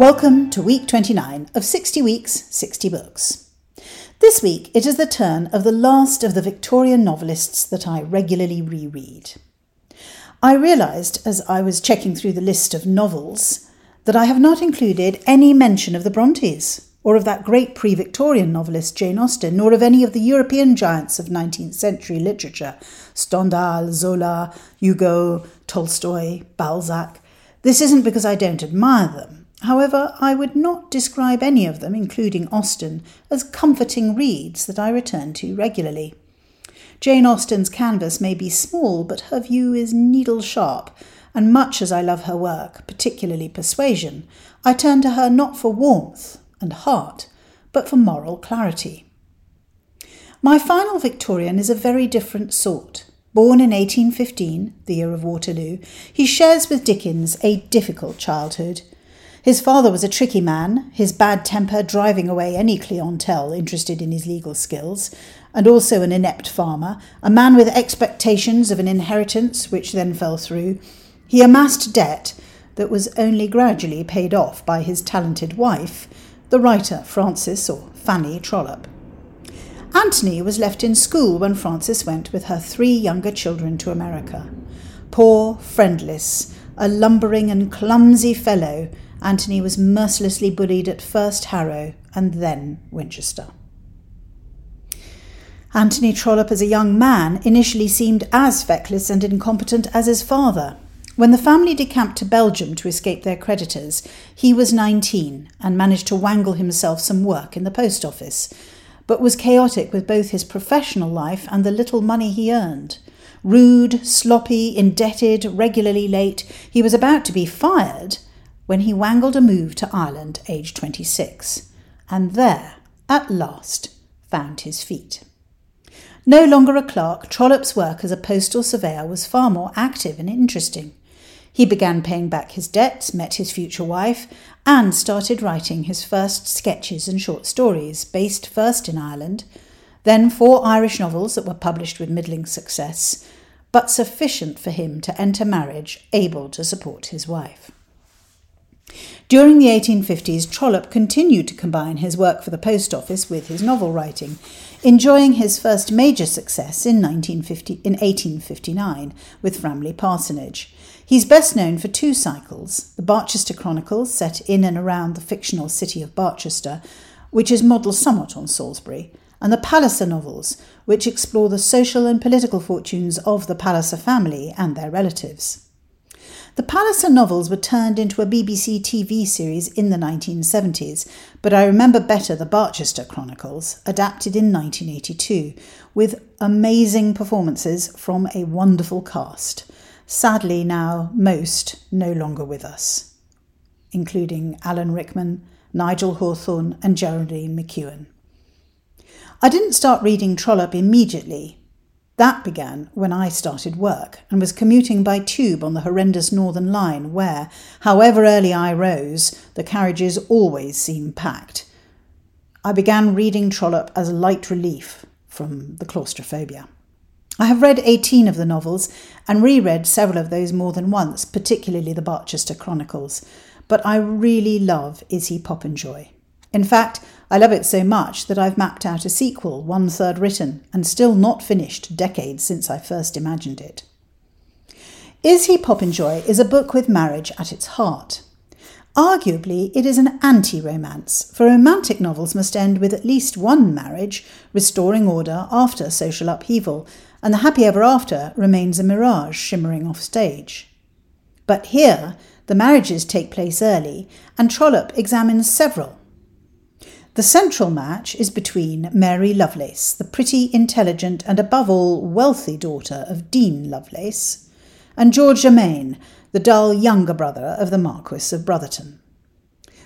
Welcome to week 29 of 60 Weeks, 60 Books. This week it is the turn of the last of the Victorian novelists that I regularly reread. I realised as I was checking through the list of novels that I have not included any mention of the Brontes, or of that great pre Victorian novelist Jane Austen, nor of any of the European giants of 19th century literature Stendhal, Zola, Hugo, Tolstoy, Balzac. This isn't because I don't admire them. However, I would not describe any of them, including Austen, as comforting reads that I return to regularly. Jane Austen's canvas may be small, but her view is needle sharp, and much as I love her work, particularly Persuasion, I turn to her not for warmth and heart, but for moral clarity. My final Victorian is a very different sort. Born in 1815, the year of Waterloo, he shares with Dickens a difficult childhood. His father was a tricky man, his bad temper driving away any clientele interested in his legal skills, and also an inept farmer, a man with expectations of an inheritance which then fell through. He amassed debt that was only gradually paid off by his talented wife, the writer Frances or Fanny Trollope. Anthony was left in school when Frances went with her three younger children to America. Poor, friendless, a lumbering and clumsy fellow, Anthony was mercilessly bullied at first Harrow and then Winchester. Anthony Trollope, as a young man, initially seemed as feckless and incompetent as his father. When the family decamped to Belgium to escape their creditors, he was 19 and managed to wangle himself some work in the post office but was chaotic with both his professional life and the little money he earned. Rude, sloppy, indebted, regularly late, he was about to be fired when he wangled a move to Ireland, aged 26, and there, at last, found his feet. No longer a clerk, Trollope's work as a postal surveyor was far more active and interesting. He began paying back his debts, met his future wife, and started writing his first sketches and short stories, based first in Ireland, then four Irish novels that were published with middling success, but sufficient for him to enter marriage able to support his wife. During the 1850s, Trollope continued to combine his work for the post office with his novel writing, enjoying his first major success in, 1950, in 1859 with Framley Parsonage. He's best known for two cycles the Barchester Chronicles, set in and around the fictional city of Barchester, which is modelled somewhat on Salisbury, and the Palliser novels, which explore the social and political fortunes of the Palliser family and their relatives. The Palliser novels were turned into a BBC TV series in the 1970s, but I remember better the Barchester Chronicles, adapted in 1982, with amazing performances from a wonderful cast. Sadly, now most no longer with us, including Alan Rickman, Nigel Hawthorne, and Geraldine McEwan. I didn't start reading Trollope immediately, that began when I started work and was commuting by tube on the horrendous Northern Line, where, however early I rose, the carriages always seemed packed. I began reading Trollope as light relief from the claustrophobia. I have read 18 of the novels and reread several of those more than once, particularly the Barchester Chronicles, but I really love Is He Popenjoy. In fact, I love it so much that I've mapped out a sequel, one third written, and still not finished decades since I first imagined it. Is He Popenjoy is a book with marriage at its heart. Arguably, it is an anti romance, for romantic novels must end with at least one marriage, restoring order after social upheaval, and the happy ever after remains a mirage shimmering off stage. But here, the marriages take place early, and Trollope examines several the central match is between Mary Lovelace, the pretty, intelligent, and above all wealthy daughter of Dean Lovelace, and George Germain, the dull younger brother of the Marquis of Brotherton.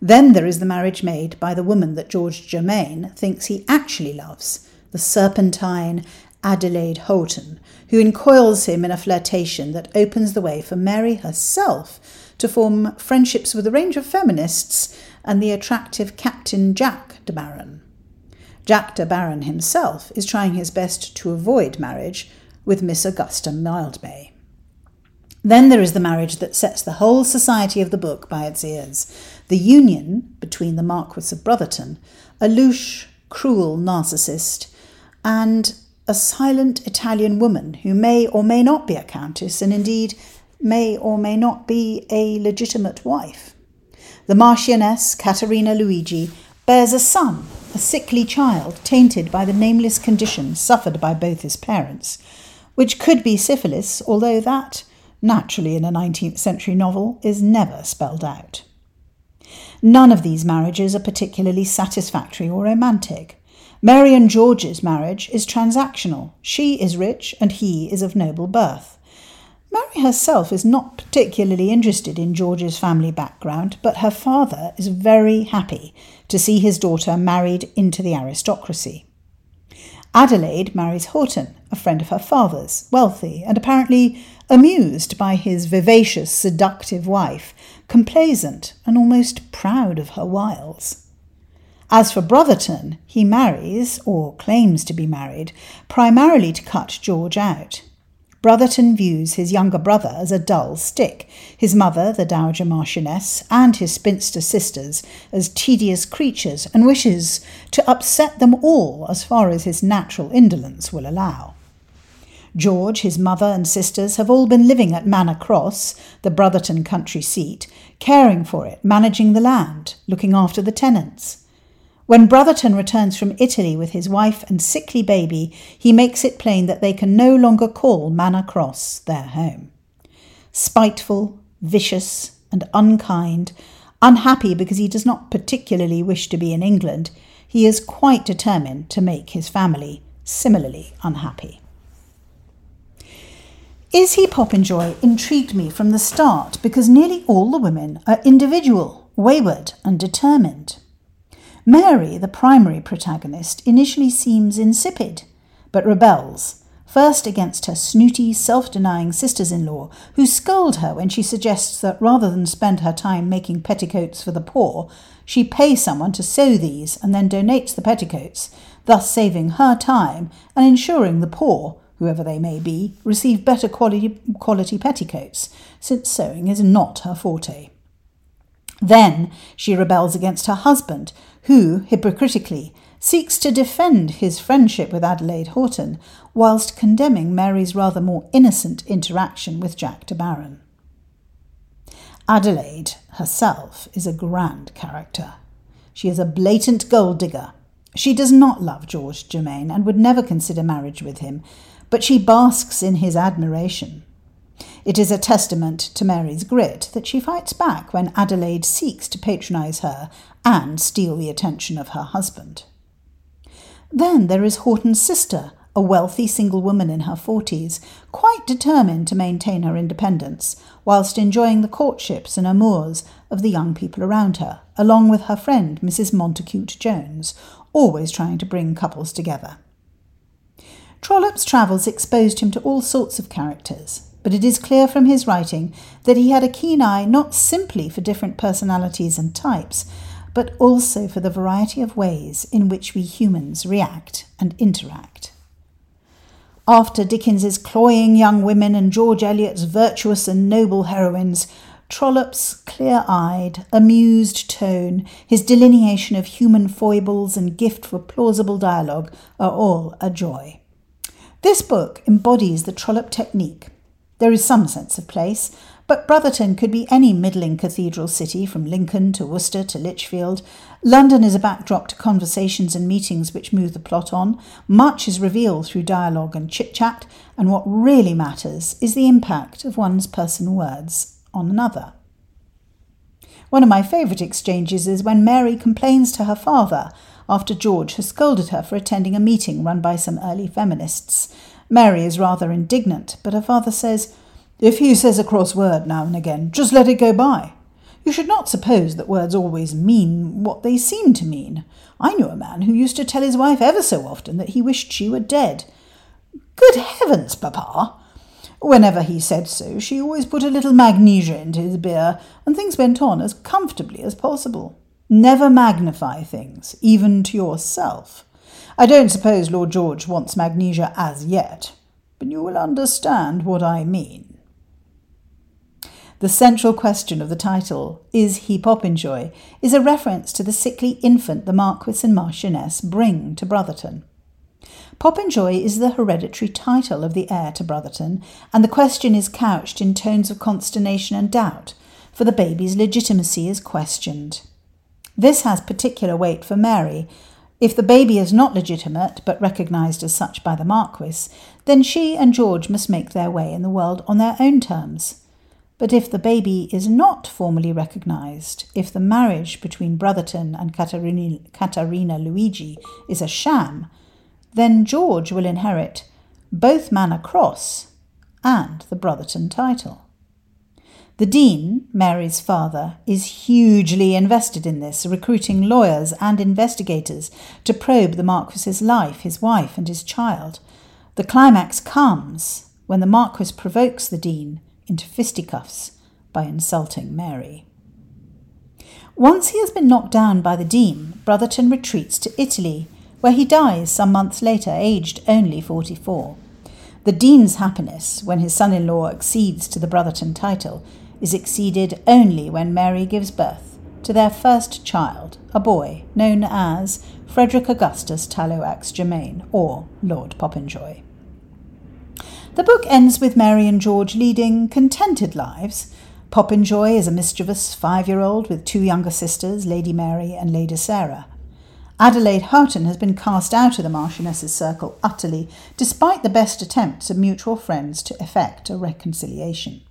Then there is the marriage made by the woman that George Germain thinks he actually loves, the serpentine Adelaide Houghton, who encoils him in a flirtation that opens the way for Mary herself to form friendships with a range of feminists and the attractive Captain Jack de Baron. Jack de Baron himself is trying his best to avoid marriage with Miss Augusta Mildmay. Then there is the marriage that sets the whole society of the book by its ears The union between the Marquis of Brotherton, a louche, cruel narcissist, and a silent Italian woman who may or may not be a countess and indeed may or may not be a legitimate wife. The Marchioness Caterina Luigi bears a son, a sickly child tainted by the nameless condition suffered by both his parents, which could be syphilis, although that, naturally in a 19th century novel, is never spelled out. None of these marriages are particularly satisfactory or romantic. Mary and George's marriage is transactional. She is rich and he is of noble birth. Mary herself is not particularly interested in George's family background, but her father is very happy to see his daughter married into the aristocracy. Adelaide marries Houghton, a friend of her father's, wealthy, and apparently amused by his vivacious, seductive wife, complacent and almost proud of her wiles. As for Brotherton, he marries, or claims to be married, primarily to cut George out. Brotherton views his younger brother as a dull stick, his mother, the Dowager Marchioness, and his spinster sisters as tedious creatures, and wishes to upset them all as far as his natural indolence will allow. George, his mother, and sisters have all been living at Manor Cross, the Brotherton country seat, caring for it, managing the land, looking after the tenants. When Brotherton returns from Italy with his wife and sickly baby, he makes it plain that they can no longer call Manor Cross their home. Spiteful, vicious, and unkind, unhappy because he does not particularly wish to be in England, he is quite determined to make his family similarly unhappy. Is He Popenjoy intrigued me from the start because nearly all the women are individual, wayward, and determined. Mary, the primary protagonist, initially seems insipid, but rebels, first against her snooty, self denying sisters in law, who scold her when she suggests that rather than spend her time making petticoats for the poor, she pay someone to sew these and then donates the petticoats, thus saving her time and ensuring the poor, whoever they may be, receive better quality, quality petticoats, since sewing is not her forte. Then she rebels against her husband, who, hypocritically, seeks to defend his friendship with Adelaide Houghton, whilst condemning Mary's rather more innocent interaction with Jack De Baron. Adelaide herself is a grand character. She is a blatant gold digger. She does not love George Germain and would never consider marriage with him, but she basks in his admiration. It is a testament to Mary's grit that she fights back when Adelaide seeks to patronize her and steal the attention of her husband. Then there is Houghton's sister, a wealthy single woman in her forties, quite determined to maintain her independence, whilst enjoying the courtships and amours of the young people around her, along with her friend Mrs. Montacute Jones, always trying to bring couples together. Trollope's travels exposed him to all sorts of characters, but it is clear from his writing that he had a keen eye not simply for different personalities and types, but also for the variety of ways in which we humans react and interact. After Dickens's cloying young women and George Eliot's virtuous and noble heroines, Trollope's clear eyed, amused tone, his delineation of human foibles, and gift for plausible dialogue are all a joy. This book embodies the Trollope technique there is some sense of place, but Brotherton could be any middling cathedral city from Lincoln to Worcester to Lichfield. London is a backdrop to conversations and meetings which move the plot on. Much is revealed through dialogue and chit chat, and what really matters is the impact of one's person words on another. One of my favourite exchanges is when Mary complains to her father after George has scolded her for attending a meeting run by some early feminists. Mary is rather indignant, but her father says, If he says a cross word now and again, just let it go by. You should not suppose that words always mean what they seem to mean. I knew a man who used to tell his wife ever so often that he wished she were dead. Good heavens, papa! Whenever he said so, she always put a little magnesia into his beer, and things went on as comfortably as possible. Never magnify things, even to yourself. I don't suppose Lord George wants magnesia as yet, but you will understand what I mean. The central question of the title, Is He Popenjoy, is a reference to the sickly infant the Marquis and Marchioness bring to Brotherton. Popenjoy is the hereditary title of the heir to Brotherton, and the question is couched in tones of consternation and doubt, for the baby's legitimacy is questioned. This has particular weight for Mary. If the baby is not legitimate, but recognised as such by the Marquis, then she and George must make their way in the world on their own terms. But if the baby is not formally recognised, if the marriage between Brotherton and Caterina, Luigi is a sham, then George will inherit both Manor Cross and the Brotherton title. The Dean, Mary's father, is hugely invested in this, recruiting lawyers and investigators to probe the Marquis's life, his wife, and his child. The climax comes when the Marquis provokes the Dean into fisticuffs by insulting Mary. Once he has been knocked down by the Dean, Brotherton retreats to Italy where he dies some months later, aged only 44. The Dean's happiness, when his son in law accedes to the Brotherton title, is exceeded only when Mary gives birth to their first child, a boy known as Frederick Augustus Tallowax Germain, or Lord Popenjoy. The book ends with Mary and George leading contented lives. Popenjoy is a mischievous five year old with two younger sisters, Lady Mary and Lady Sarah. Adelaide Houghton has been cast out of the Marchioness's circle utterly, despite the best attempts of mutual friends to effect a reconciliation.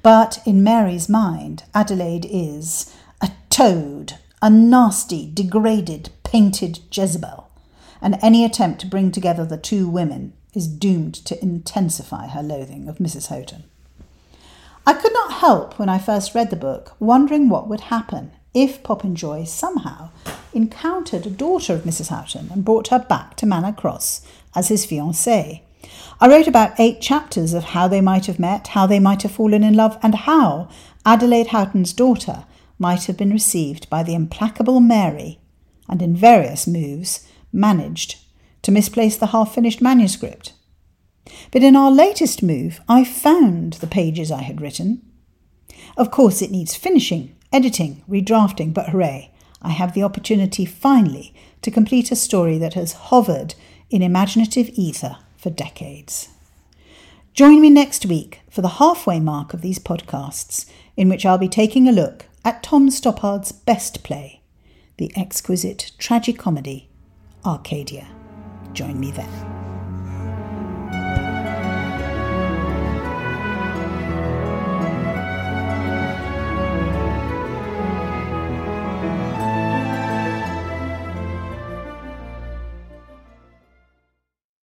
But in Mary's mind, Adelaide is a toad, a nasty, degraded, painted Jezebel, and any attempt to bring together the two women is doomed to intensify her loathing of Mrs. Houghton. I could not help, when I first read the book, wondering what would happen if Popenjoy somehow encountered a daughter of Mrs. Houghton and brought her back to Manor Cross as his fiancée. I wrote about eight chapters of how they might have met, how they might have fallen in love, and how Adelaide Houghton's daughter might have been received by the implacable Mary, and in various moves managed to misplace the half finished manuscript. But in our latest move, I found the pages I had written. Of course, it needs finishing, editing, redrafting, but hooray! I have the opportunity finally to complete a story that has hovered in imaginative ether for decades. Join me next week for the halfway mark of these podcasts, in which I'll be taking a look at Tom Stoppard's best play, the exquisite tragicomedy Arcadia. Join me then.